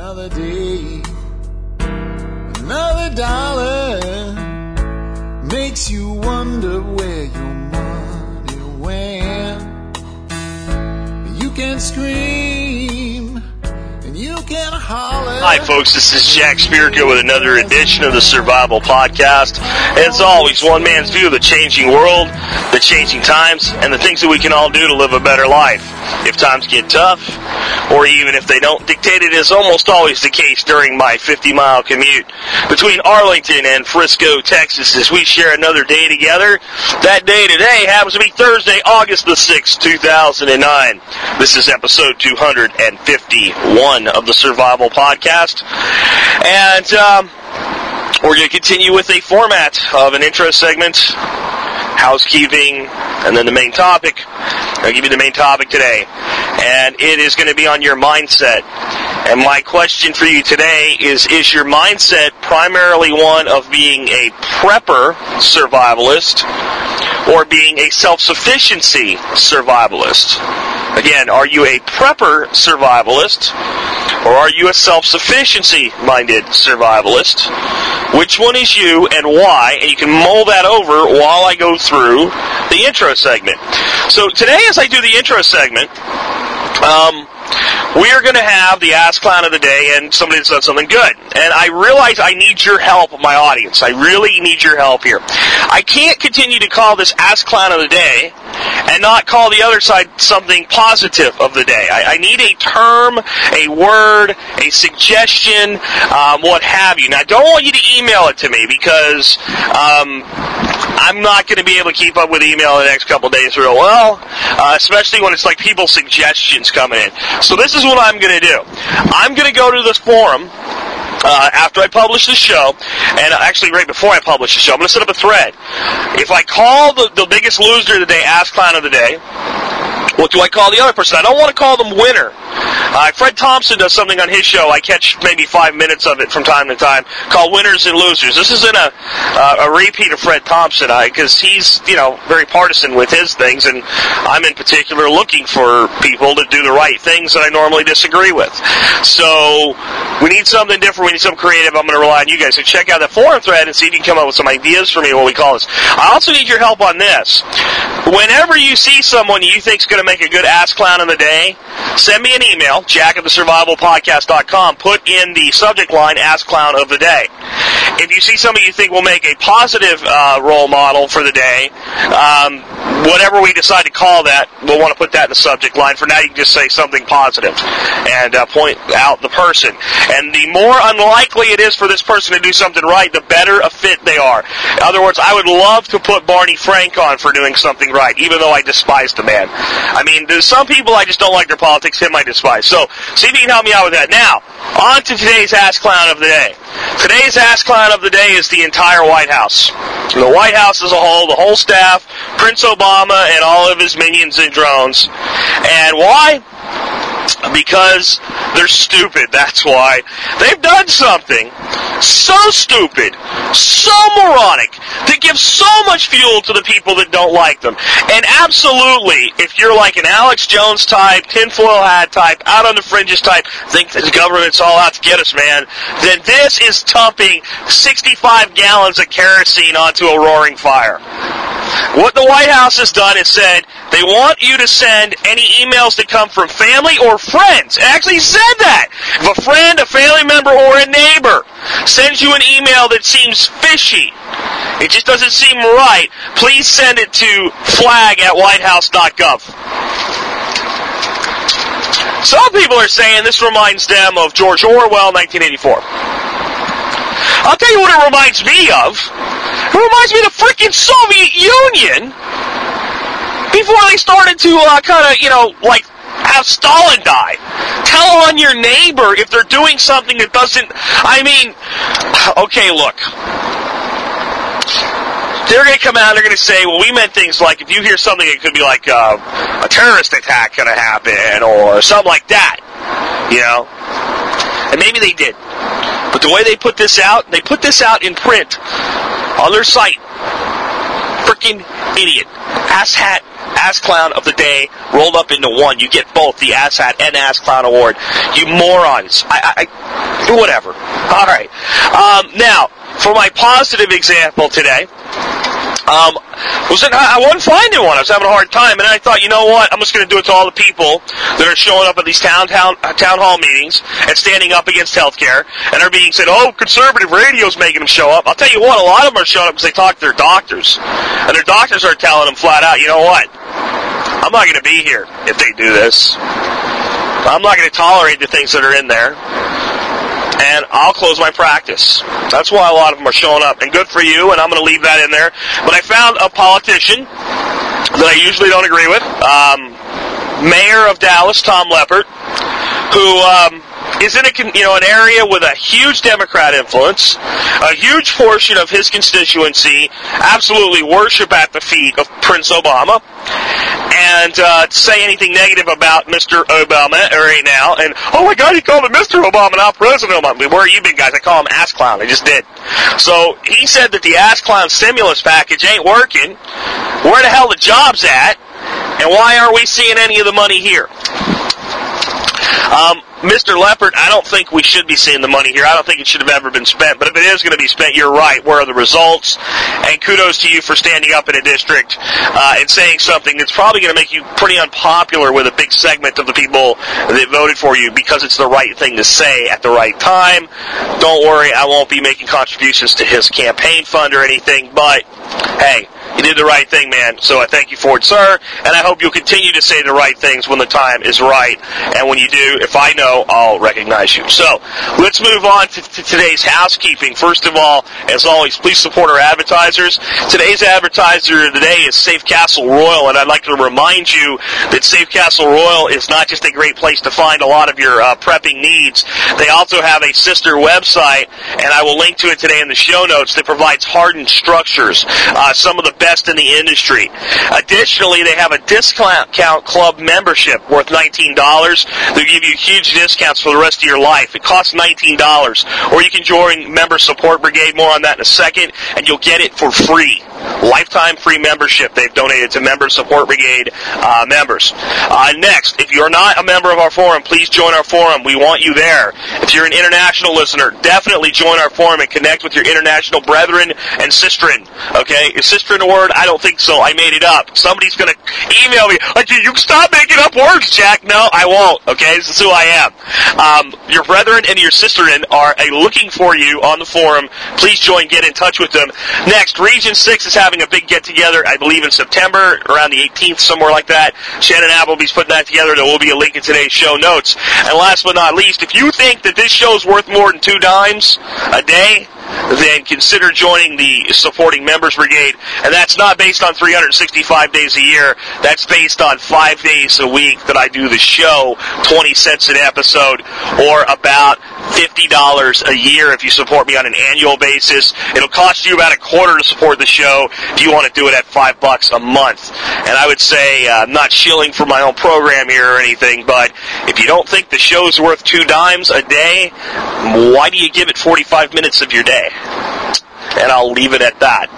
Another day, another dollar makes you wonder where your money went. You can scream and you can holler. Hi, folks. This is Jack Spirko with another edition of the Survival Podcast. As always, one man's view of the changing world, the changing times, and the things that we can all do to live a better life. If times get tough, or even if they don't, dictated is almost always the case during my 50 mile commute between Arlington and Frisco, Texas, as we share another day together. That day today happens to be Thursday, August the 6th, 2009. This is episode 251 of the Survival Podcast. And, um, we're going to continue with a format of an intro segment, housekeeping, and then the main topic. I'll give you the main topic today. And it is going to be on your mindset. And my question for you today is, is your mindset primarily one of being a prepper survivalist or being a self-sufficiency survivalist? Again, are you a prepper survivalist or are you a self-sufficiency minded survivalist? Which one is you and why? And you can mull that over while I go through the intro segment. So today as I do the intro segment, um, we are going to have the Ass Clown of the Day and somebody that's done something good. And I realize I need your help, my audience. I really need your help here. I can't continue to call this Ass Clown of the Day and not call the other side something positive of the day. I, I need a term, a word, a suggestion, um, what have you. Now, I don't want you to email it to me because um, I'm not going to be able to keep up with email in the next couple days real well, uh, especially when it's like people's suggestions coming in. So this is what I'm going to do. I'm going to go to this forum uh, after I publish the show, and actually right before I publish the show, I'm going to set up a thread. If I call the, the biggest loser of the day Ass Clown of the Day, what do I call the other person? I don't want to call them winner. Uh, Fred Thompson does something on his show. I catch maybe five minutes of it from time to time, called Winners and Losers. This isn't a uh, a repeat of Fred Thompson, I because he's you know very partisan with his things, and I'm in particular looking for people to do the right things that I normally disagree with. So we need something different. We need something creative. I'm going to rely on you guys. So check out the forum thread and see if you can come up with some ideas for me. What we call this. I also need your help on this. Whenever you see someone you think's going to make a good ass clown of the day, send me an email, jack at the survivalpodcast.com. Put in the subject line, ass clown of the day. If you see somebody you think will make a positive uh, role model for the day, um, whatever we decide to call that, we'll want to put that in the subject line. For now, you can just say something positive and uh, point out the person. And the more unlikely it is for this person to do something right, the better a fit they are. In other words, I would love to put Barney Frank on for doing something right, even though I despise the man. I mean, there's some people I just don't like their politics. Him I despise. So, see if you can help me out with that. Now, on to today's Ass Clown of the Day. Today's Ass Clown of the Day is the entire White House. The White House as a whole, the whole staff, Prince Obama, and all of his minions and drones. And why? Because they're stupid, that's why. They've done something so stupid, so moronic, that gives so much fuel to the people that don't like them. And absolutely, if you're like an Alex Jones type, tinfoil hat type, out on the fringes type, think the government's all out to get us, man, then this is dumping 65 gallons of kerosene onto a roaring fire. What the White House has done is said they want you to send any emails that come from family or friends. Actually said that. If a friend, a family member, or a neighbor sends you an email that seems fishy, it just doesn't seem right, please send it to flag at whitehouse.gov. Some people are saying this reminds them of George Orwell, 1984. I'll tell you what it reminds me of. It reminds me of the freaking Soviet Union before they started to uh, kind of, you know, like have Stalin die. Tell on your neighbor if they're doing something that doesn't. I mean, okay, look. They're going to come out. They're going to say, "Well, we meant things like if you hear something, it could be like uh, a terrorist attack going to happen or something like that." You know, and maybe they did. But the way they put this out, they put this out in print on their site. Freaking idiot. Asshat Ass Clown of the Day rolled up into one. You get both the Ass Hat and Ass Clown Award. You morons. I, I, I whatever. All right. Um, now, for my positive example today, um, was it, I wasn't finding one. I was having a hard time, and I thought, you know what? I'm just going to do it to all the people that are showing up at these town town uh, town hall meetings and standing up against healthcare, and are being said, "Oh, conservative radio's making them show up." I'll tell you what, a lot of them are showing up because they talk to their doctors, and their doctors are telling them flat out, "You know what? I'm not going to be here if they do this. I'm not going to tolerate the things that are in there." And I'll close my practice. That's why a lot of them are showing up. And good for you, and I'm going to leave that in there. But I found a politician that I usually don't agree with, um, Mayor of Dallas, Tom Leppert, who um, is in a you know an area with a huge Democrat influence, a huge portion of his constituency absolutely worship at the feet of Prince Obama, and uh, say anything negative about Mr. Obama right now. And oh my God, he called him Mr. Obama, not President Obama. Where have you been, guys? I call him Ass Clown. I just did. So he said that the Ass Clown stimulus package ain't working. Where the hell the jobs at? And why aren't we seeing any of the money here? Um, Mr. Leppert, I don't think we should be seeing the money here. I don't think it should have ever been spent. But if it is going to be spent, you're right. Where are the results? And kudos to you for standing up in a district uh, and saying something that's probably going to make you pretty unpopular with a big segment of the people that voted for you because it's the right thing to say at the right time. Don't worry, I won't be making contributions to his campaign fund or anything. But hey, you did the right thing, man. So I thank you for it, sir. And I hope you'll continue to say the right things when the time is right. And when you do, if I know, I'll recognize you. So let's move on to, to today's housekeeping. First of all, as always, please support our advertisers. Today's advertiser today is Safecastle Royal, and I'd like to remind you that Safecastle Royal is not just a great place to find a lot of your uh, prepping needs. They also have a sister website, and I will link to it today in the show notes that provides hardened structures. Uh, some of the best in the industry. Additionally, they have a discount club membership worth $19. They'll give you huge discounts for the rest of your life. It costs $19. Or you can join Member Support Brigade, more on that in a second, and you'll get it for free. Lifetime free membership they've donated to Member Support Brigade uh, members. Uh, next, if you're not a member of our forum, please join our forum. We want you there. If you're an international listener, definitely join our forum and connect with your international brethren and sistren. Okay? Is sistren a word? I don't think so. I made it up. Somebody's going to email me, like, you stop making up words, Jack. No, I won't. Okay? This is who I am. Um, your brethren and your sistren are looking for you on the forum. Please join. Get in touch with them. Next, Region 6 is having a big get together, I believe in September, around the 18th, somewhere like that. Shannon Appleby's putting that together. There will be a link in today's show notes. And last but not least, if you think that this show is worth more than two dimes a day, then consider joining the supporting members brigade. And that's not based on 365 days a year. That's based on five days a week that I do the show, 20 cents an episode, or about $50 a year if you support me on an annual basis. It'll cost you about a quarter to support the show if you want to do it at five bucks a month. And I would say, uh, I'm not shilling for my own program here or anything, but if you don't think the show's worth two dimes a day, why do you give it 45 minutes of your day? And I'll leave it at that.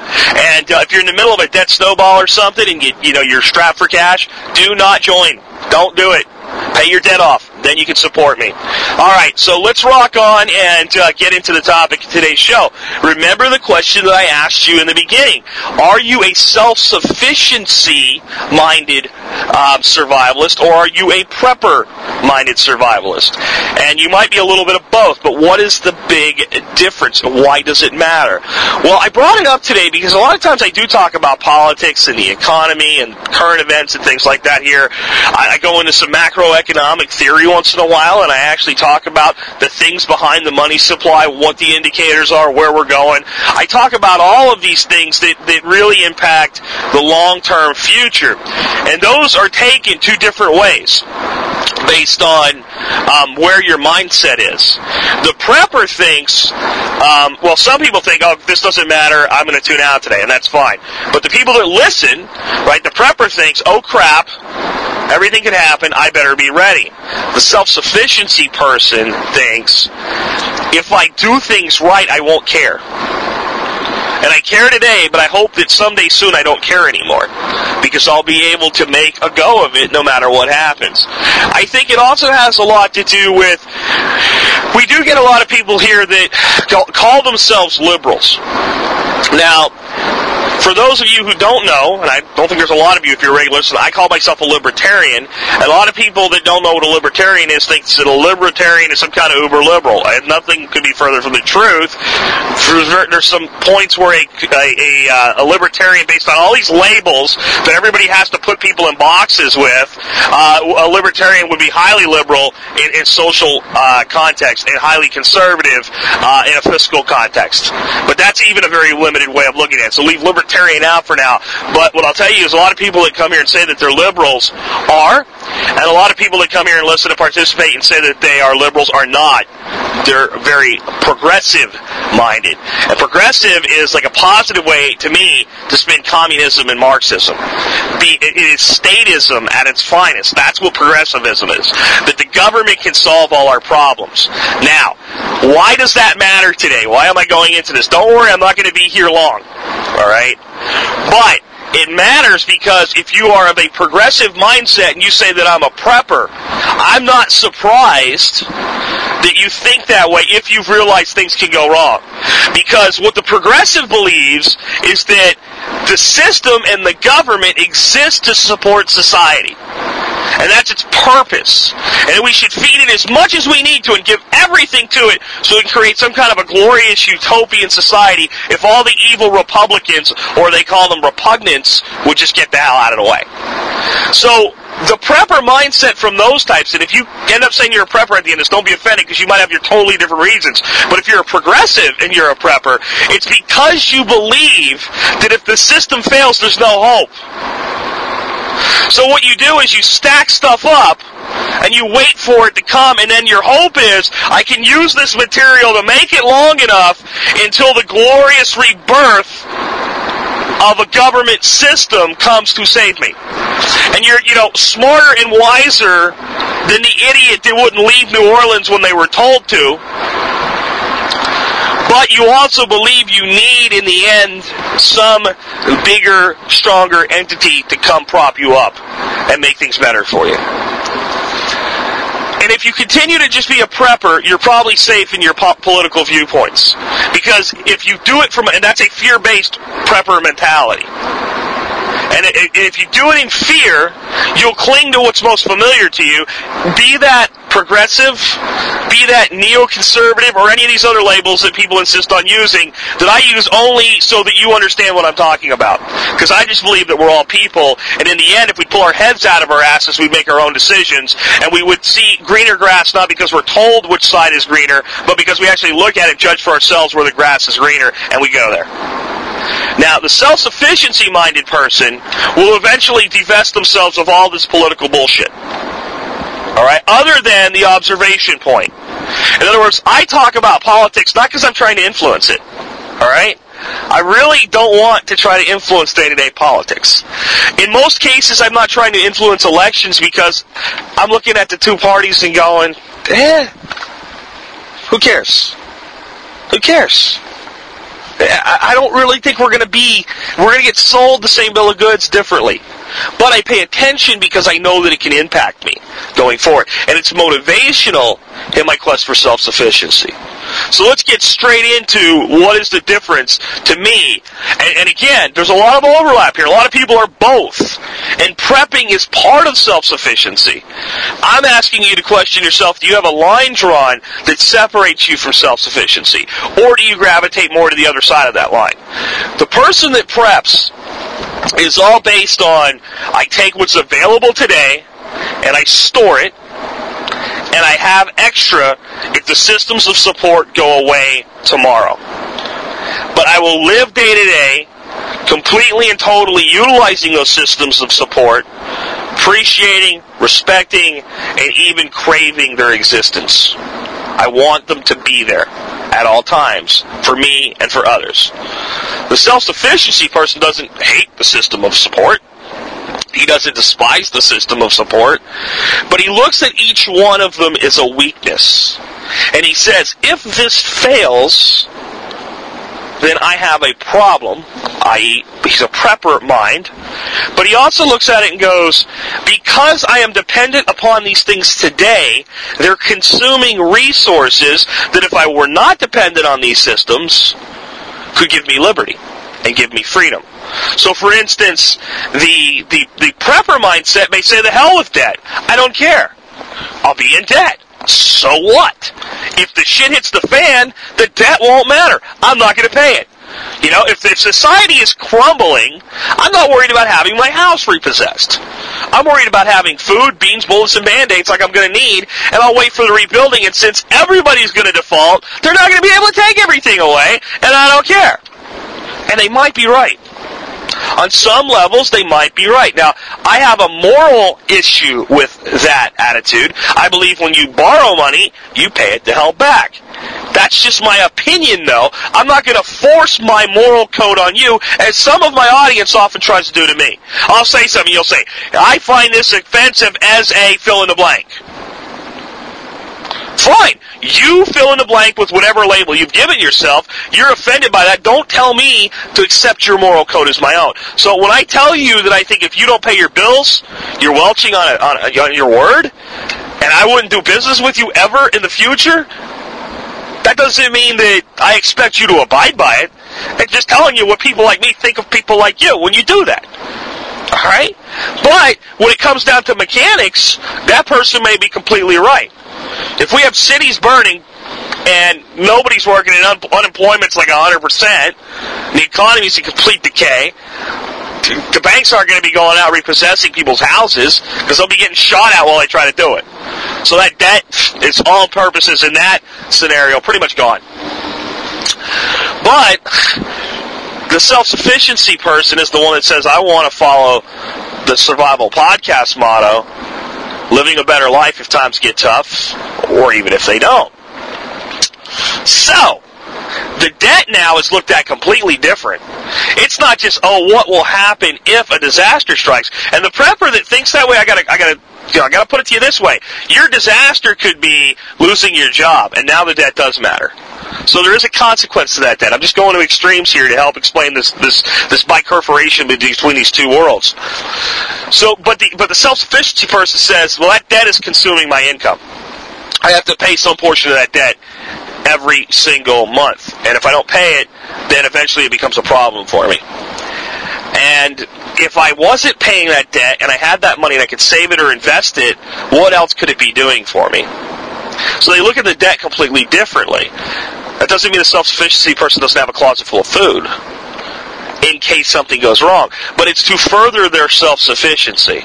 And uh, if you're in the middle of a debt snowball or something, and you you know you're strapped for cash, do not join. Don't do it. Pay your debt off then you can support me. All right, so let's rock on and uh, get into the topic of today's show. Remember the question that I asked you in the beginning. Are you a self-sufficiency minded um, survivalist or are you a prepper minded survivalist? And you might be a little bit of both, but what is the big difference? Why does it matter? Well, I brought it up today because a lot of times I do talk about politics and the economy and current events and things like that here. I, I go into some macroeconomic theory once in a while, and I actually talk about the things behind the money supply, what the indicators are, where we're going. I talk about all of these things that, that really impact the long-term future. And those are taken two different ways based on um, where your mindset is. The prepper thinks, um, well, some people think, oh, this doesn't matter, I'm going to tune out today, and that's fine. But the people that listen, right, the prepper thinks, oh crap, everything can happen, I better be ready. The self-sufficiency person thinks, if I do things right, I won't care. And I care today, but I hope that someday soon I don't care anymore. Because I'll be able to make a go of it no matter what happens. I think it also has a lot to do with, we do get a lot of people here that call themselves liberals. Now, for those of you who don't know, and I don't think there's a lot of you if you're regular regulars, I call myself a libertarian. A lot of people that don't know what a libertarian is think that a libertarian is some kind of uber liberal. And nothing could be further from the truth. There's some points where a, a, a, uh, a libertarian, based on all these labels that everybody has to put people in boxes with, uh, a libertarian would be highly liberal in, in social uh, context and highly conservative uh, in a fiscal context. But that's even a very limited way of looking at it. So leave libertarian libertarian out for now. But what I'll tell you is a lot of people that come here and say that they're liberals are, and a lot of people that come here and listen to participate and say that they are liberals are not. They're very progressive minded. And progressive is like a positive way to me to spin communism and Marxism. it is statism at its finest. That's what progressivism is. That the government can solve all our problems. Now, why does that matter today? Why am I going into this? Don't worry, I'm not going to be here long. All right? But it matters because if you are of a progressive mindset and you say that I'm a prepper, I'm not surprised that you think that way if you've realized things can go wrong. Because what the progressive believes is that the system and the government exist to support society. And that's its purpose. And we should feed it as much as we need to and give everything to it so we can create some kind of a glorious utopian society if all the evil Republicans, or they call them repugnants, would just get the hell out of the way. So, the prepper mindset from those types, and if you end up saying you're a prepper at the end don't be offended because you might have your totally different reasons. But if you're a progressive and you're a prepper, it's because you believe that if the system fails, there's no hope. So what you do is you stack stuff up and you wait for it to come and then your hope is I can use this material to make it long enough until the glorious rebirth of a government system comes to save me. And you're, you know, smarter and wiser than the idiot that wouldn't leave New Orleans when they were told to but you also believe you need, in the end, some bigger, stronger entity to come prop you up and make things better for you. And if you continue to just be a prepper, you're probably safe in your po- political viewpoints. Because if you do it from, a and that's a fear-based prepper mentality. And if you do it in fear, you'll cling to what's most familiar to you. Be that progressive, be that neoconservative, or any of these other labels that people insist on using that I use only so that you understand what I'm talking about. Because I just believe that we're all people, and in the end, if we pull our heads out of our asses, we'd make our own decisions, and we would see greener grass not because we're told which side is greener, but because we actually look at it, judge for ourselves where the grass is greener, and we go there. Now, the self-sufficiency minded person will eventually divest themselves of all this political bullshit. Alright? Other than the observation point. In other words, I talk about politics not because I'm trying to influence it. Alright? I really don't want to try to influence day-to-day politics. In most cases, I'm not trying to influence elections because I'm looking at the two parties and going, eh, who cares? Who cares? I don't really think we're going to be, we're going to get sold the same bill of goods differently. But I pay attention because I know that it can impact me going forward. And it's motivational in my quest for self-sufficiency. So let's get straight into what is the difference to me. And, and, again, there's a lot of overlap here. A lot of people are both. And prepping is part of self-sufficiency. I'm asking you to question yourself, do you have a line drawn that separates you from self-sufficiency? Or do you gravitate more to the other side of that line? The person that preps is all based on I take what's available today and I store it and I have extra if the systems of support go away tomorrow. But I will live day to day completely and totally utilizing those systems of support, appreciating, respecting, and even craving their existence. I want them to be there at all times for me and for others. The self-sufficiency person doesn't hate the system of support. He doesn't despise the system of support, but he looks at each one of them as a weakness. And he says, if this fails, then I have a problem, i.e., he's a prepper mind. But he also looks at it and goes, because I am dependent upon these things today, they're consuming resources that if I were not dependent on these systems, could give me liberty and give me freedom. So, for instance, the, the, the prepper mindset may say, the hell with debt. I don't care. I'll be in debt. So what? If the shit hits the fan, the debt won't matter. I'm not going to pay it. You know, if, if society is crumbling, I'm not worried about having my house repossessed. I'm worried about having food, beans, bullets, and band-aids like I'm going to need, and I'll wait for the rebuilding, and since everybody's going to default, they're not going to be able to take everything away, and I don't care. And they might be right. On some levels, they might be right. Now, I have a moral issue with that attitude. I believe when you borrow money, you pay it the hell back. That's just my opinion, though. I'm not going to force my moral code on you, as some of my audience often tries to do to me. I'll say something, you'll say, I find this offensive as a fill in the blank. Fine. You fill in the blank with whatever label you've given yourself. You're offended by that. Don't tell me to accept your moral code as my own. So when I tell you that I think if you don't pay your bills, you're welching on, a, on, a, on your word, and I wouldn't do business with you ever in the future, that doesn't mean that I expect you to abide by it. It's just telling you what people like me think of people like you when you do that. Alright? But when it comes down to mechanics, that person may be completely right. If we have cities burning and nobody's working and un- unemployment's like 100%, the economy's in complete decay, the banks aren't going to be going out repossessing people's houses because they'll be getting shot at while they try to do it. So that debt is all purposes in that scenario pretty much gone. But the self-sufficiency person is the one that says, I want to follow the survival podcast motto, living a better life if times get tough, or even if they don't. So, the debt now is looked at completely different. It's not just, oh, what will happen if a disaster strikes? And the prepper that thinks that way, I gotta, I gotta, you know, I gotta put it to you this way. Your disaster could be losing your job, and now the debt does matter. So there is a consequence to that debt. I'm just going to extremes here to help explain this this this bifurcation between these two worlds. So, but the but the self-sufficiency person says, well, that debt is consuming my income. I have to pay some portion of that debt every single month, and if I don't pay it, then eventually it becomes a problem for me. And if I wasn't paying that debt and I had that money and I could save it or invest it, what else could it be doing for me? So they look at the debt completely differently. That doesn't mean the self-sufficiency person doesn't have a closet full of food in case something goes wrong, but it's to further their self-sufficiency.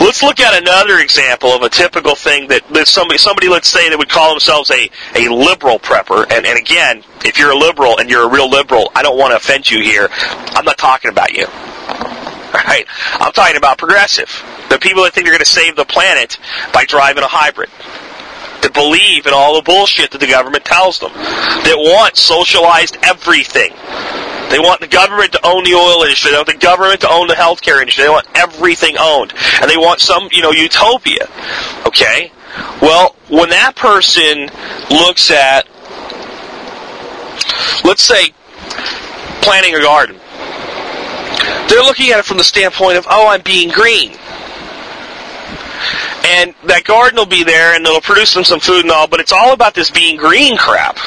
Let's look at another example of a typical thing that, that somebody, somebody, let's say, that would call themselves a, a liberal prepper, and, and again, if you're a liberal and you're a real liberal, I don't want to offend you here. I'm not talking about you. Right? I'm talking about progressive. The people that think they're going to save the planet by driving a hybrid that believe in all the bullshit that the government tells them, that want socialized everything. They want the government to own the oil industry. They want the government to own the healthcare industry. They want everything owned. And they want some, you know, utopia. Okay? Well, when that person looks at, let's say, planting a garden, they're looking at it from the standpoint of, oh, I'm being green. And that garden will be there and it'll produce them some food and all, but it's all about this being green crap.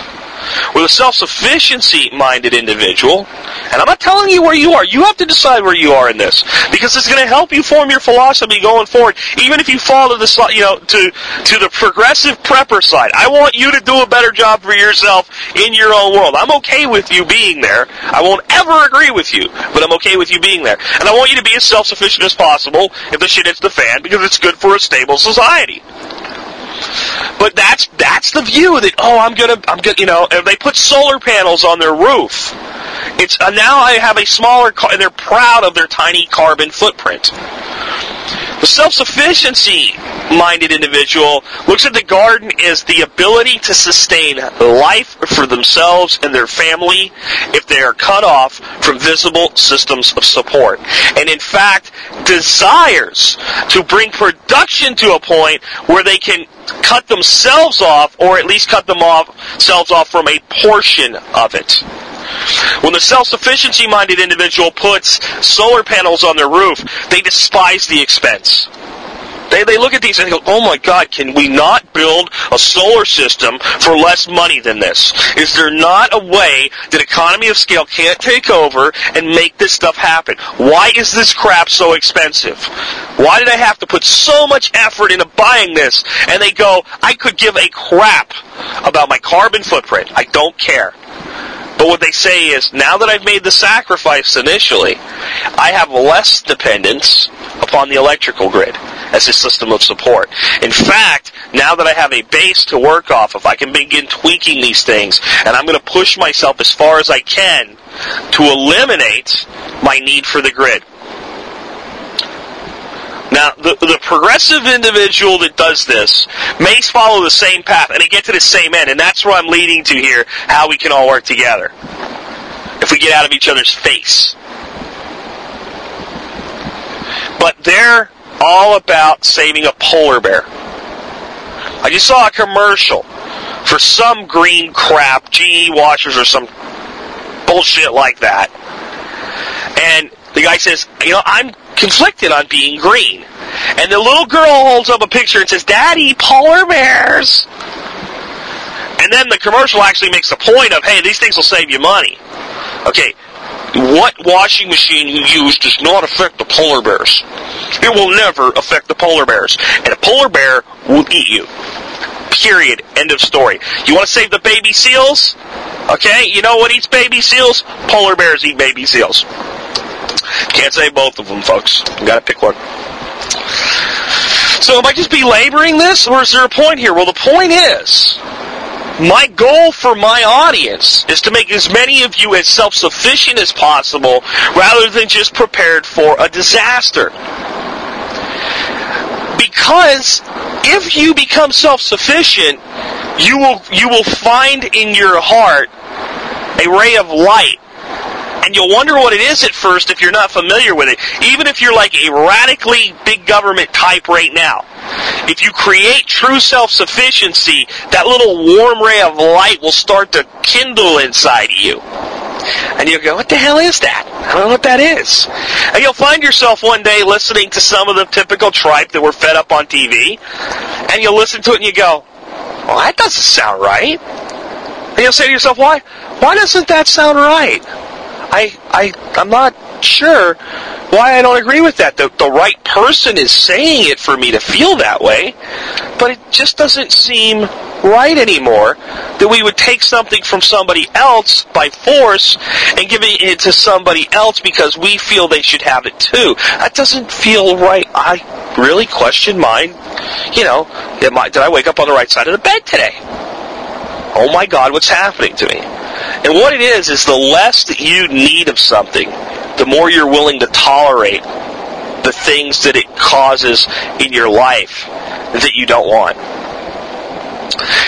With a self-sufficiency minded individual, and I'm not telling you where you are, you have to decide where you are in this. Because it's going to help you form your philosophy going forward, even if you fall to the, you know, to, to the progressive prepper side. I want you to do a better job for yourself in your own world. I'm okay with you being there. I won't ever agree with you, but I'm okay with you being there. And I want you to be as self-sufficient as possible if the shit hits the fan, because it's good for a stable society. But that's that's the view that oh I'm gonna I'm gonna you know if they put solar panels on their roof, it's uh, now I have a smaller car and they're proud of their tiny carbon footprint. The self-sufficiency minded individual looks at the garden as the ability to sustain life for themselves and their family if they are cut off from visible systems of support. And in fact, desires to bring production to a point where they can cut themselves off or at least cut off, themselves off from a portion of it. When the self-sufficiency minded individual puts solar panels on their roof, they despise the expense. They, they look at these and they go, oh my God, can we not build a solar system for less money than this? Is there not a way that economy of scale can't take over and make this stuff happen? Why is this crap so expensive? Why did I have to put so much effort into buying this? And they go, I could give a crap about my carbon footprint. I don't care. But what they say is, now that I've made the sacrifice initially, I have less dependence upon the electrical grid as a system of support. In fact, now that I have a base to work off of, I can begin tweaking these things, and I'm going to push myself as far as I can to eliminate my need for the grid. Now, the, the progressive individual that does this may follow the same path and they get to the same end, and that's where I'm leading to here, how we can all work together. If we get out of each other's face. But they're all about saving a polar bear. I just saw a commercial for some green crap, GE washers or some bullshit like that. And the guy says, you know, I'm conflicted on being green. And the little girl holds up a picture and says, Daddy, polar bears. And then the commercial actually makes the point of, hey, these things will save you money. Okay, what washing machine you use does not affect the polar bears. It will never affect the polar bears. And a polar bear will eat you. Period. End of story. You want to save the baby seals? Okay, you know what eats baby seals? Polar bears eat baby seals. Can't say both of them, folks. You gotta pick one. So am I just belaboring this, or is there a point here? Well, the point is, my goal for my audience is to make as many of you as self-sufficient as possible, rather than just prepared for a disaster. Because if you become self-sufficient, you will you will find in your heart a ray of light and you'll wonder what it is at first if you're not familiar with it. Even if you're like a radically big government type right now. If you create true self-sufficiency, that little warm ray of light will start to kindle inside you. And you'll go, what the hell is that? I don't know what that is. And you'll find yourself one day listening to some of the typical tripe that were fed up on TV, and you'll listen to it and you go, well, that doesn't sound right. And you'll say to yourself, why? Why doesn't that sound right? I, I, I'm not sure why I don't agree with that. The, the right person is saying it for me to feel that way, but it just doesn't seem right anymore that we would take something from somebody else by force and give it to somebody else because we feel they should have it too. That doesn't feel right. I really question mine. You know, did I wake up on the right side of the bed today? Oh my God, what's happening to me? And what it is, is the less that you need of something, the more you're willing to tolerate the things that it causes in your life that you don't want.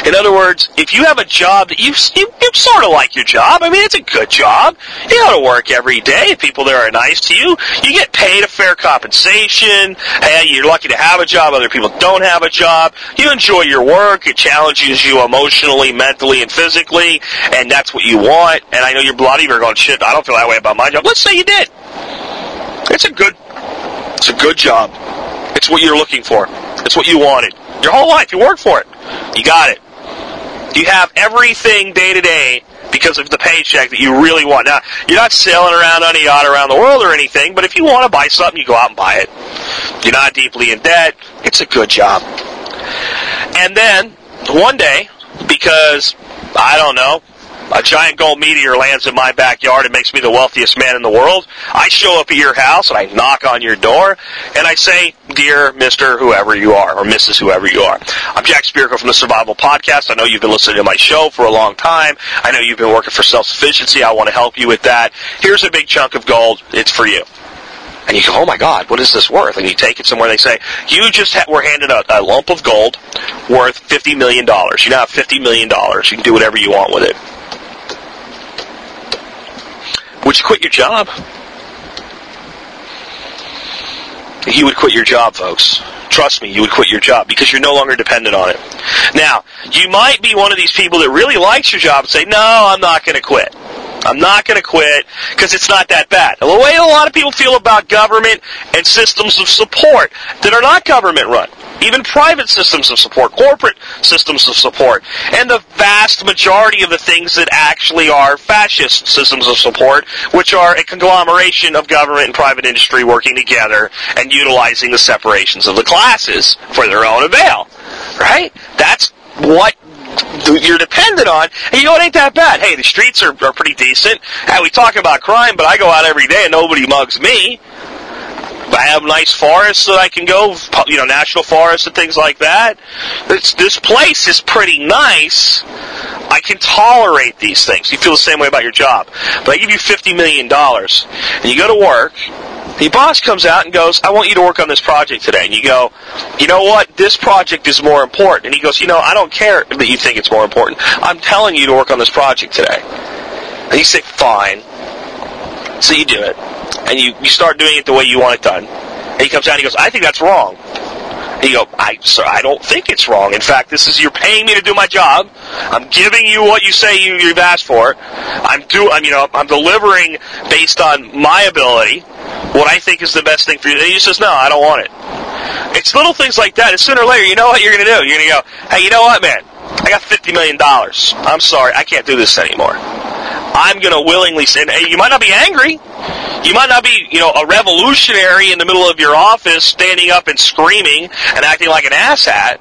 In other words, if you have a job that you, you, you sort of like your job, I mean, it's a good job. You go to work every day. People there are nice to you. You get paid a fair compensation. Hey, you're lucky to have a job. Other people don't have a job. You enjoy your work. It challenges you emotionally, mentally, and physically, and that's what you want. And I know you're bloody. You're going, shit, I don't feel that way about my job. Let's say you did. It's a good, it's a good job. It's what you're looking for. It's what you wanted. Your whole life, you worked for it. You got it. You have everything day to day because of the paycheck that you really want. Now, you're not sailing around on a yacht around the world or anything, but if you want to buy something, you go out and buy it. You're not deeply in debt. It's a good job. And then, one day, because, I don't know, a giant gold meteor lands in my backyard and makes me the wealthiest man in the world, I show up at your house and I knock on your door and I say, Dear Mr. Whoever you are, or Mrs. Whoever you are. I'm Jack Spirko from the Survival Podcast. I know you've been listening to my show for a long time. I know you've been working for self-sufficiency. I want to help you with that. Here's a big chunk of gold. It's for you. And you go, oh my God, what is this worth? And you take it somewhere. They say, you just ha- were handed a, a lump of gold worth $50 million. You now have $50 million. You can do whatever you want with it. Would you quit your job? You would quit your job, folks. Trust me, you would quit your job because you're no longer dependent on it. Now, you might be one of these people that really likes your job and say, no, I'm not going to quit. I'm not going to quit because it's not that bad. The way a lot of people feel about government and systems of support that are not government run, even private systems of support, corporate systems of support, and the vast majority of the things that actually are fascist systems of support, which are a conglomeration of government and private industry working together and utilizing the separations of the classes for their own avail. Right? That's what you're dependent on, and you know it ain't that bad. Hey, the streets are, are pretty decent. Hey, we talk about crime, but I go out every day and nobody mugs me. I have nice forests that I can go, you know, national forests and things like that. This, this place is pretty nice. I can tolerate these things. You feel the same way about your job. But I give you $50 million, and you go to work, the boss comes out and goes, I want you to work on this project today. And you go, you know what? This project is more important. And he goes, you know, I don't care that you think it's more important. I'm telling you to work on this project today. And you say, fine. So you do it. And you, you start doing it the way you want it done. And he comes out and he goes, I think that's wrong. And you go, I, sir, I don't think it's wrong. In fact, this is, you're paying me to do my job. I'm giving you what you say you, you've asked for. I'm do, I'm, you know, I'm delivering based on my ability what I think is the best thing for you. And he says, no, I don't want it. It's little things like that. And sooner or later, you know what you're going to do? You're going to go, hey, you know what, man? I got $50 million. I'm sorry, I can't do this anymore. I'm going to willingly say, you might not be angry. You might not be, you know, a revolutionary in the middle of your office standing up and screaming and acting like an asshat.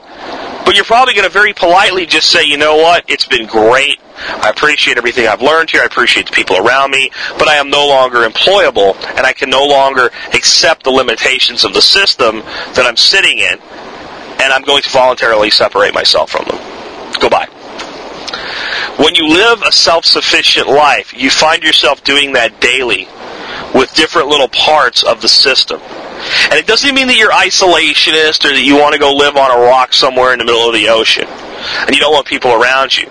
But you're probably going to very politely just say, you know what, it's been great. I appreciate everything I've learned here. I appreciate the people around me, but I am no longer employable, and I can no longer accept the limitations of the system that I'm sitting in, and I'm going to voluntarily separate myself from them. Goodbye. When you live a self-sufficient life, you find yourself doing that daily with different little parts of the system. And it doesn't mean that you're isolationist or that you want to go live on a rock somewhere in the middle of the ocean and you don't want people around you.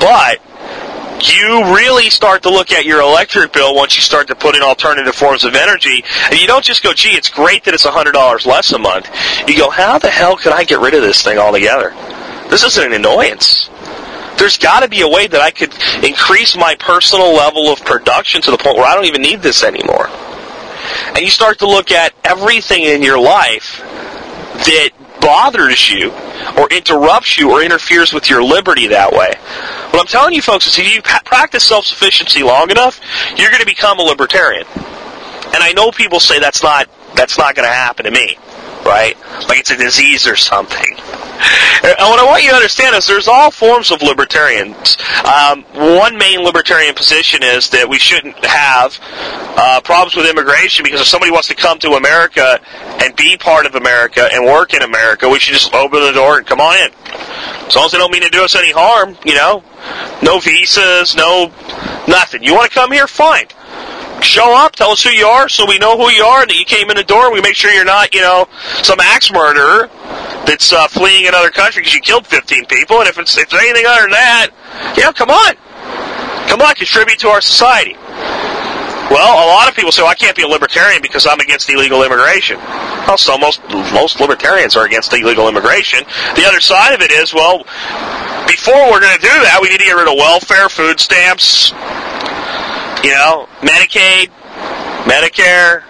But you really start to look at your electric bill once you start to put in alternative forms of energy, and you don't just go, gee, it's great that it's $100 less a month. You go, how the hell could I get rid of this thing altogether? This isn't an annoyance. There's got to be a way that I could increase my personal level of production to the point where I don't even need this anymore. And you start to look at everything in your life that bothers you or interrupts you or interferes with your liberty that way. What I'm telling you folks is if you practice self-sufficiency long enough, you're going to become a libertarian. And I know people say that's not that's not going to happen to me right? Like it's a disease or something. And what I want you to understand is there's all forms of libertarians. Um, one main libertarian position is that we shouldn't have uh, problems with immigration because if somebody wants to come to America and be part of America and work in America, we should just open the door and come on in. As long as they don't mean to do us any harm, you know, no visas, no nothing. You want to come here? Fine show up, tell us who you are, so we know who you are, and that you came in the door. We make sure you're not, you know, some axe murderer that's uh, fleeing another country because you killed 15 people. And if it's if it's anything other than that, yeah, come on, come on, contribute to our society. Well, a lot of people say, well, I can't be a libertarian because I'm against illegal immigration. Well, so most most libertarians are against illegal immigration. The other side of it is, well, before we're going to do that, we need to get rid of welfare, food stamps, you know, Medicaid, Medicare,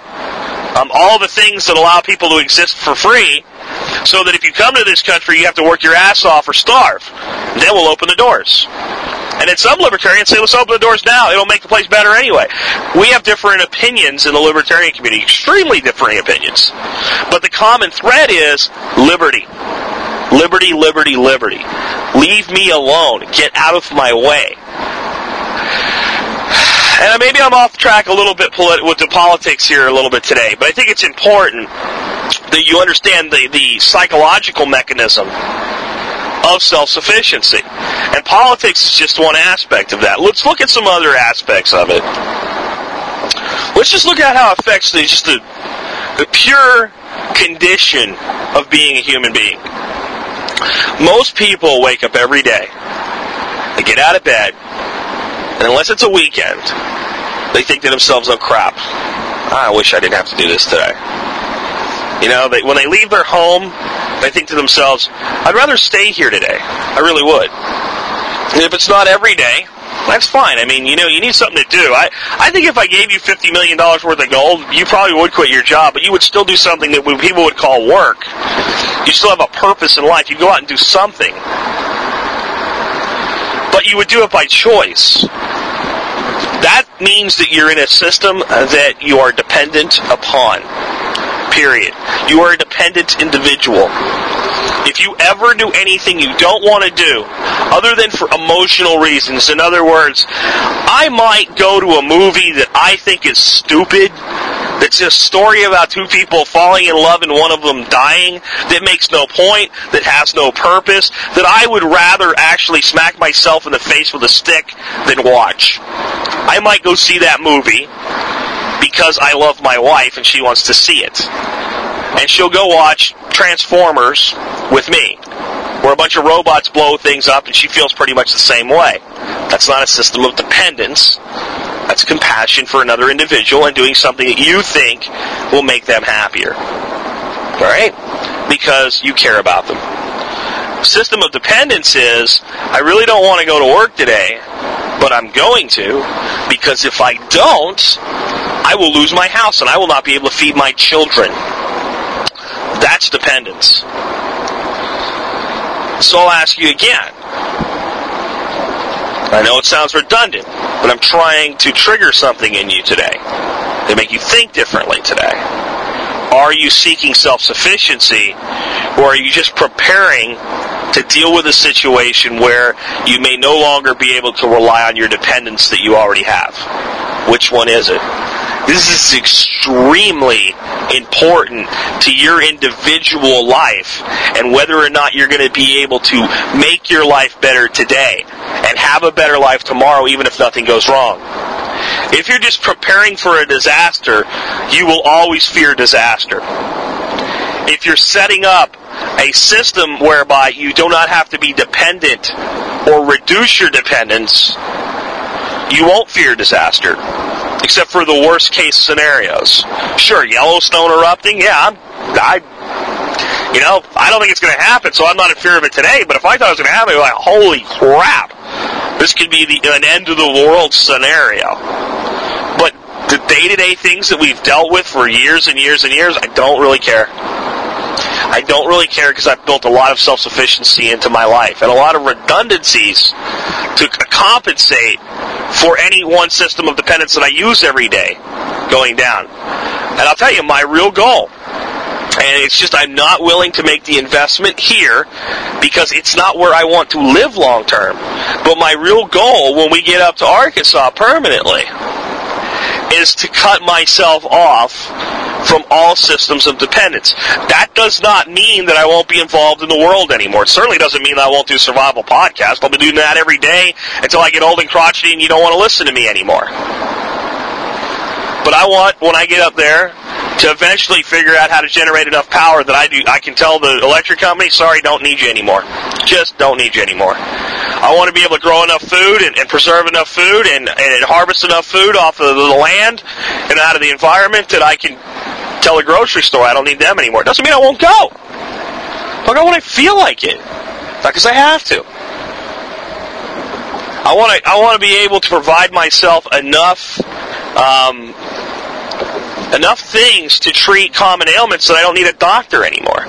um, all the things that allow people to exist for free, so that if you come to this country, you have to work your ass off or starve. Then we'll open the doors. And then some libertarians say, let's open the doors now. It'll make the place better anyway. We have different opinions in the libertarian community, extremely differing opinions. But the common thread is liberty. Liberty, liberty, liberty. Leave me alone. Get out of my way and maybe I'm off track a little bit with the politics here a little bit today, but I think it's important that you understand the, the psychological mechanism of self-sufficiency. And politics is just one aspect of that. Let's look at some other aspects of it. Let's just look at how it affects the, just the, the pure condition of being a human being. Most people wake up every day. They get out of bed, and unless it's a weekend, they think to themselves, oh crap, I wish I didn't have to do this today. You know, they, when they leave their home, they think to themselves, I'd rather stay here today. I really would. And if it's not every day, That's fine. I mean, you know, you need something to do. I, I think if I gave you $50 million worth of gold, you probably would quit your job, but you would still do something that people would call work. You still have a purpose in life. You go out and do something. But you would do it by choice. That means that you're in a system that you are dependent upon. Period. You are a dependent individual. If you ever do anything you don't want to do, other than for emotional reasons, in other words, I might go to a movie that I think is stupid, that's a story about two people falling in love and one of them dying, that makes no point, that has no purpose, that I would rather actually smack myself in the face with a stick than watch. I might go see that movie because I love my wife and she wants to see it. And she'll go watch Transformers with me, where a bunch of robots blow things up and she feels pretty much the same way. That's not a system of dependence. That's compassion for another individual and doing something that you think will make them happier. Alright? Because you care about them. System of dependence is, I really don't want to go to work today, but I'm going to, because if I don't, I will lose my house and I will not be able to feed my children. That's dependence. So I'll ask you again. I know it sounds redundant, but I'm trying to trigger something in you today to make you think differently today. Are you seeking self sufficiency, or are you just preparing to deal with a situation where you may no longer be able to rely on your dependence that you already have? Which one is it? This is extremely important to your individual life and whether or not you're going to be able to make your life better today and have a better life tomorrow even if nothing goes wrong. If you're just preparing for a disaster, you will always fear disaster. If you're setting up a system whereby you do not have to be dependent or reduce your dependence, you won't fear disaster except for the worst case scenarios. Sure, Yellowstone erupting, yeah, I, you know, I don't think it's going to happen, so I'm not in fear of it today. But if I thought it was going to happen, I'd be like, holy crap, this could be the, an end of the world scenario. But the day-to-day things that we've dealt with for years and years and years, I don't really care. I don't really care because I've built a lot of self-sufficiency into my life and a lot of redundancies to compensate for any one system of dependence that I use every day going down. And I'll tell you, my real goal and it's just I'm not willing to make the investment here because it's not where I want to live long term. But my real goal when we get up to Arkansas permanently is to cut myself off from all systems of dependence. That does not mean that I won't be involved in the world anymore. It certainly doesn't mean that I won't do survival podcast. I'll be doing that every day until I get old and crotchety and you don't want to listen to me anymore. But I want, when I get up there, to eventually figure out how to generate enough power that I do I can tell the electric company, sorry, don't need you anymore. Just don't need you anymore. I want to be able to grow enough food and, and preserve enough food and, and harvest enough food off of the land and out of the environment that I can tell a grocery store I don't need them anymore. It doesn't mean I won't go. I'll go when I feel like it. Not because I have to. I want to. I want to be able to provide myself enough, um, enough things to treat common ailments that I don't need a doctor anymore.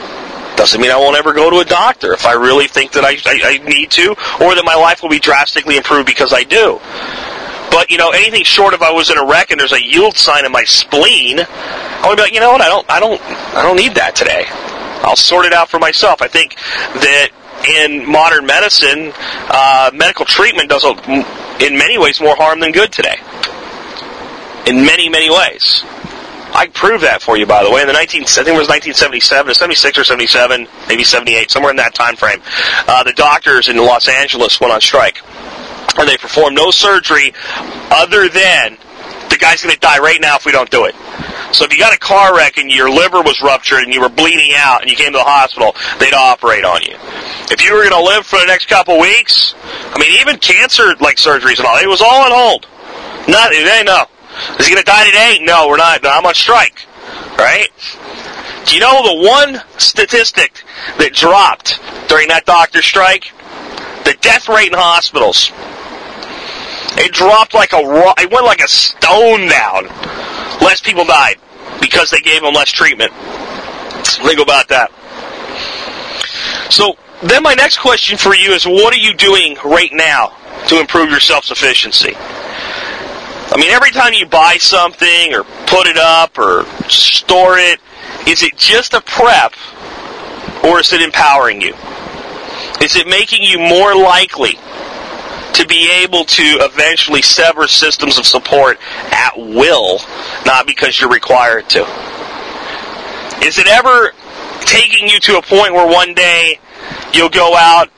Doesn't mean I won't ever go to a doctor if I really think that I, I, I need to, or that my life will be drastically improved because I do. But you know, anything short of I was in a wreck and there's a yield sign in my spleen, I would be like, you know what? I don't, I don't, I don't need that today. I'll sort it out for myself. I think that in modern medicine, uh, medical treatment does, in many ways, more harm than good today. In many, many ways. I can prove that for you, by the way. In the 19, I think it was 1977, 76 or 77, maybe 78, somewhere in that time frame. Uh, the doctors in Los Angeles went on strike, and they performed no surgery other than the guy's going to die right now if we don't do it. So if you got a car wreck and your liver was ruptured and you were bleeding out and you came to the hospital, they'd operate on you. If you were going to live for the next couple weeks, I mean, even cancer like surgeries and all, it was all on hold. Not they know. Is he going to die today? No, we're not. No, I'm on strike. Right? Do you know the one statistic that dropped during that doctor strike? The death rate in hospitals. It dropped like a rock. It went like a stone down. Less people died because they gave them less treatment. Think about that. So then my next question for you is what are you doing right now to improve your self-sufficiency? I mean, every time you buy something or put it up or store it, is it just a prep or is it empowering you? Is it making you more likely to be able to eventually sever systems of support at will, not because you're required to? Is it ever taking you to a point where one day you'll go out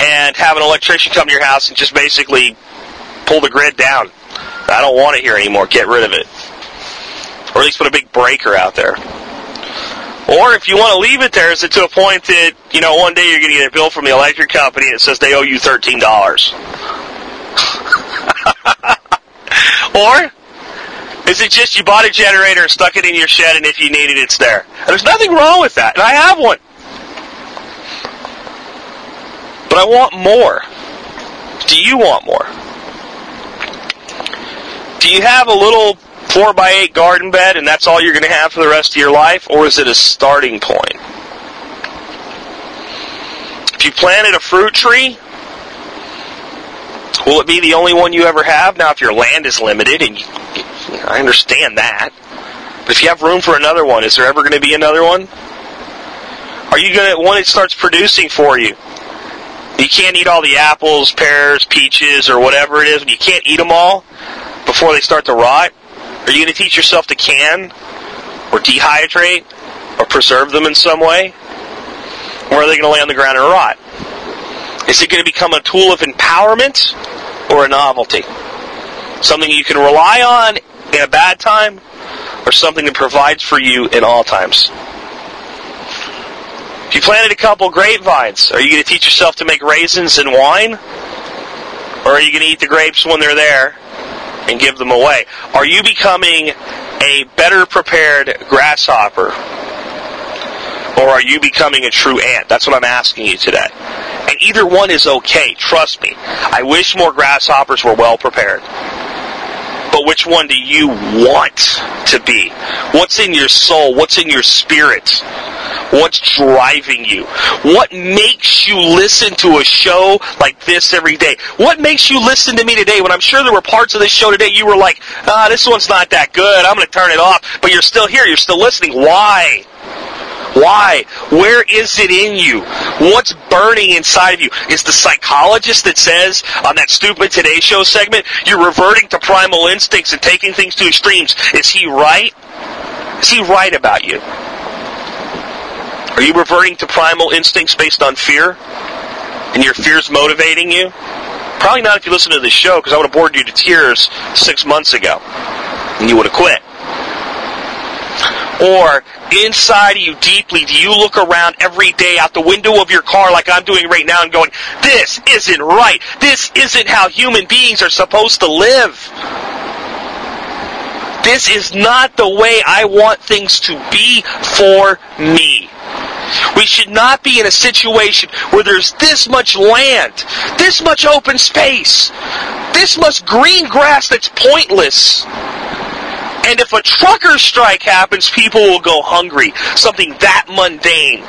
and have an electrician come to your house and just basically pull the grid down? I don't want it here anymore. Get rid of it. Or at least put a big breaker out there. Or if you want to leave it there, is it to a point that, you know, one day you're going to get a bill from the electric company that says they owe you $13? or is it just you bought a generator and stuck it in your shed and if you need it, it's there? And there's nothing wrong with that. And I have one. But I want more. Do you want more? Do you have a little four by eight garden bed and that's all you're going to have for the rest of your life, or is it a starting point? If you planted a fruit tree, will it be the only one you ever have? Now, if your land is limited, and you, I understand that, but if you have room for another one, is there ever going to be another one? Are you going to when it starts producing for you? You can't eat all the apples, pears, peaches, or whatever it is. You can't eat them all before they start to rot. Are you going to teach yourself to can or dehydrate or preserve them in some way? Or are they going to lay on the ground and rot? Is it going to become a tool of empowerment or a novelty? Something you can rely on in a bad time or something that provides for you in all times? If you planted a couple grapevines, are you going to teach yourself to make raisins and wine? Or are you going to eat the grapes when they're there and give them away? Are you becoming a better prepared grasshopper? Or are you becoming a true ant? That's what I'm asking you today. And either one is okay, trust me. I wish more grasshoppers were well prepared. But which one do you want to be? What's in your soul? What's in your spirit? What's driving you? What makes you listen to a show like this every day? What makes you listen to me today when I'm sure there were parts of this show today you were like, ah, this one's not that good. I'm going to turn it off. But you're still here. You're still listening. Why? Why? Where is it in you? What's burning inside of you? Is the psychologist that says on that stupid Today Show segment, you're reverting to primal instincts and taking things to extremes, is he right? Is he right about you? Are you reverting to primal instincts based on fear? And your fear's motivating you? Probably not if you listen to this show, because I would have bored you to tears six months ago. And you would have quit. Or inside of you deeply, do you look around every day out the window of your car like I'm doing right now and going, this isn't right. This isn't how human beings are supposed to live. This is not the way I want things to be for me. We should not be in a situation where there's this much land, this much open space, this much green grass that's pointless. And if a trucker strike happens, people will go hungry. Something that mundane.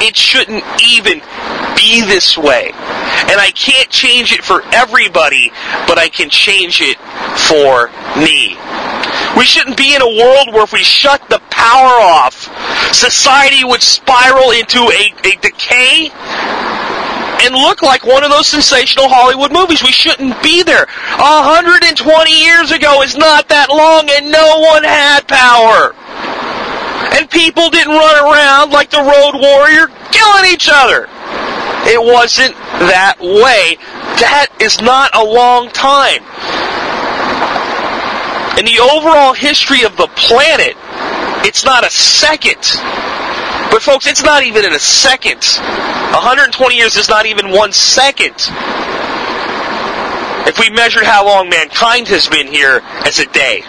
It shouldn't even be this way. And I can't change it for everybody, but I can change it for me. We shouldn't be in a world where if we shut the power off, society would spiral into a, a decay and look like one of those sensational Hollywood movies. We shouldn't be there. 120 years ago is not that long and no one had power. And people didn't run around like the road warrior killing each other. It wasn't that way. That is not a long time. In the overall history of the planet, it's not a second. But folks, it's not even in a second. 120 years is not even one second. If we measured how long mankind has been here as a day.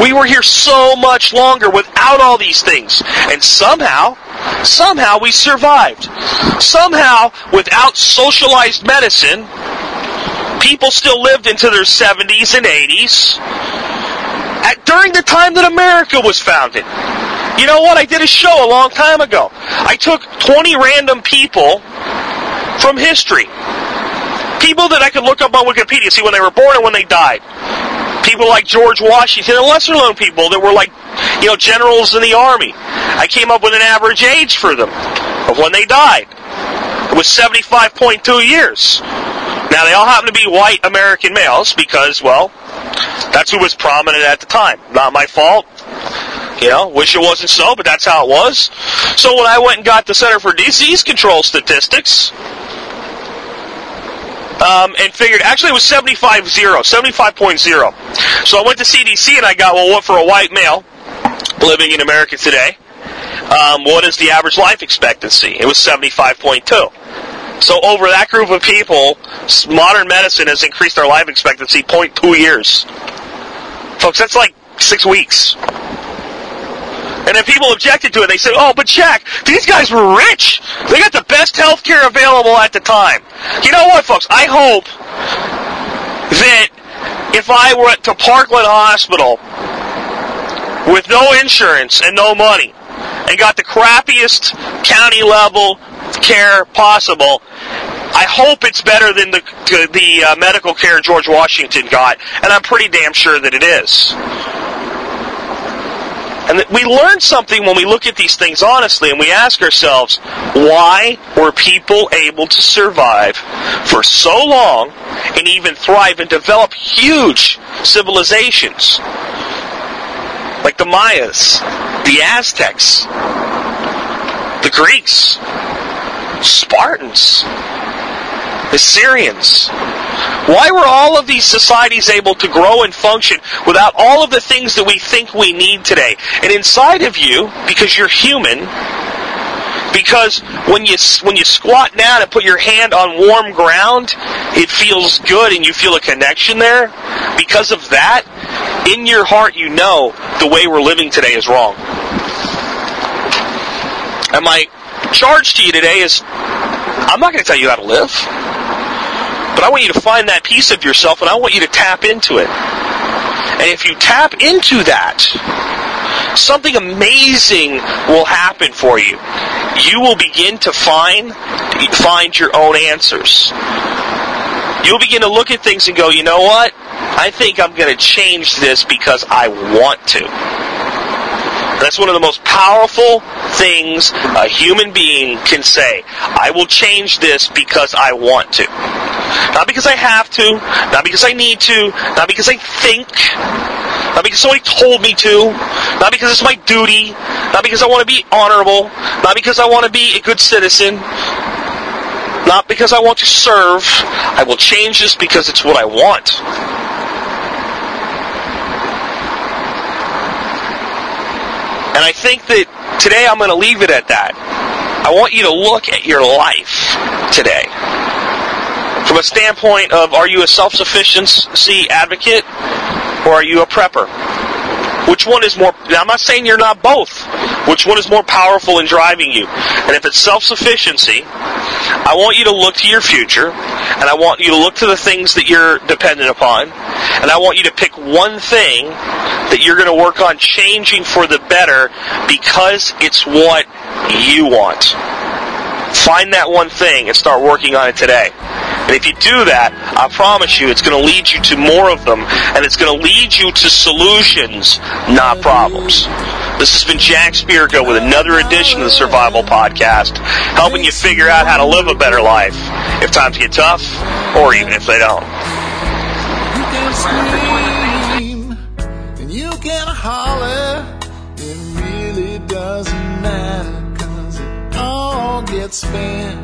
We were here so much longer without all these things. And somehow, somehow we survived. Somehow, without socialized medicine, People still lived into their 70s and 80s at, during the time that America was founded. You know what? I did a show a long time ago. I took 20 random people from history. People that I could look up on Wikipedia, see when they were born and when they died. People like George Washington and lesser known people that were like, you know, generals in the army. I came up with an average age for them of when they died. It was 75.2 years. Now they all happen to be white American males because, well, that's who was prominent at the time. Not my fault. You know, wish it wasn't so, but that's how it was. So when I went and got the Center for Disease Control statistics, um, and figured actually it was 75 75.0. So I went to CDC and I got, well, what for a white male living in America today? Um, what is the average life expectancy? It was 75.2. So over that group of people, modern medicine has increased our life expectancy 0.2 years. Folks, that's like six weeks. And then people objected to it. They said, oh, but Jack, these guys were rich. They got the best health care available at the time. You know what, folks? I hope that if I went to Parkland Hospital with no insurance and no money and got the crappiest county level care possible, I hope it's better than the the uh, medical care George Washington got, and I'm pretty damn sure that it is. And we learn something when we look at these things honestly and we ask ourselves, why were people able to survive for so long and even thrive and develop huge civilizations? Like the Mayas, the Aztecs, the Greeks, Spartans, the Syrians. Why were all of these societies able to grow and function without all of the things that we think we need today? And inside of you, because you're human, because when you when you squat down and put your hand on warm ground, it feels good and you feel a connection there. Because of that, in your heart you know the way we're living today is wrong. And my charge to you today is I'm not going to tell you how to live. But I want you to find that piece of yourself and I want you to tap into it. And if you tap into that, something amazing will happen for you. You will begin to find find your own answers. You'll begin to look at things and go, you know what? I think I'm going to change this because I want to. That's one of the most powerful things a human being can say. I will change this because I want to. Not because I have to, not because I need to, not because I think, not because somebody told me to, not because it's my duty, not because I want to be honorable, not because I want to be a good citizen, not because I want to serve. I will change this because it's what I want. And I think that today I'm going to leave it at that. I want you to look at your life today. From a standpoint of are you a self sufficiency advocate or are you a prepper? Which one is more, now I'm not saying you're not both. Which one is more powerful in driving you? And if it's self sufficiency, I want you to look to your future, and I want you to look to the things that you're dependent upon, and I want you to pick one thing that you're going to work on changing for the better because it's what you want. Find that one thing and start working on it today. And if you do that, I promise you it's going to lead you to more of them, and it's going to lead you to solutions, not problems. This has been Jack Spirko with another edition of the Survival Podcast, helping you figure out how to live a better life if times get tough, or even if they don't. You can scream and you can holler. It really doesn't matter cause it all gets spent.